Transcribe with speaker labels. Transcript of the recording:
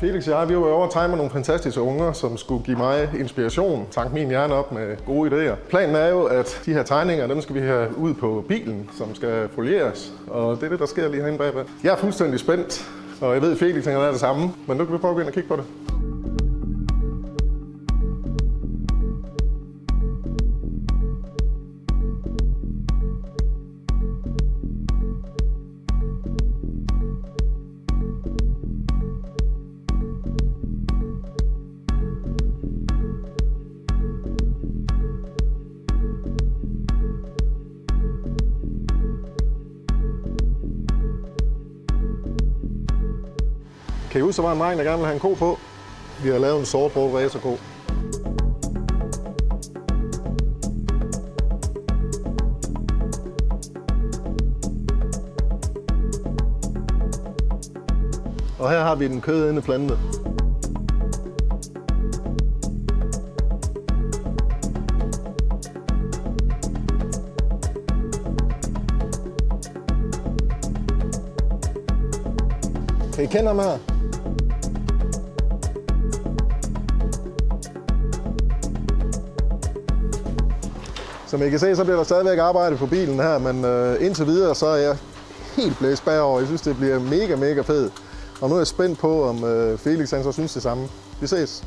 Speaker 1: Felix og jeg, vi var over at med nogle fantastiske unger, som skulle give mig inspiration, tanke min hjerne op med gode idéer. Planen er jo, at de her tegninger, dem skal vi have ud på bilen, som skal folieres. Og det er det, der sker lige herinde bagved. Jeg er fuldstændig spændt, og jeg ved, at Felix han er det samme. Men nu kan vi prøve at gå ind og kigge på det. Kan I huske, der var en dreng, der gerne ville have en ko på? Vi har lavet en sortbrugt racerko. Og her har vi den kødende plante. Kan I kende ham her? Som I kan se, så bliver der stadigvæk arbejdet på bilen her, men øh, indtil videre, så er jeg helt blæst bagover. Jeg synes, det bliver mega, mega fedt. Og nu er jeg spændt på, om øh, Felix han så synes det samme. Vi ses.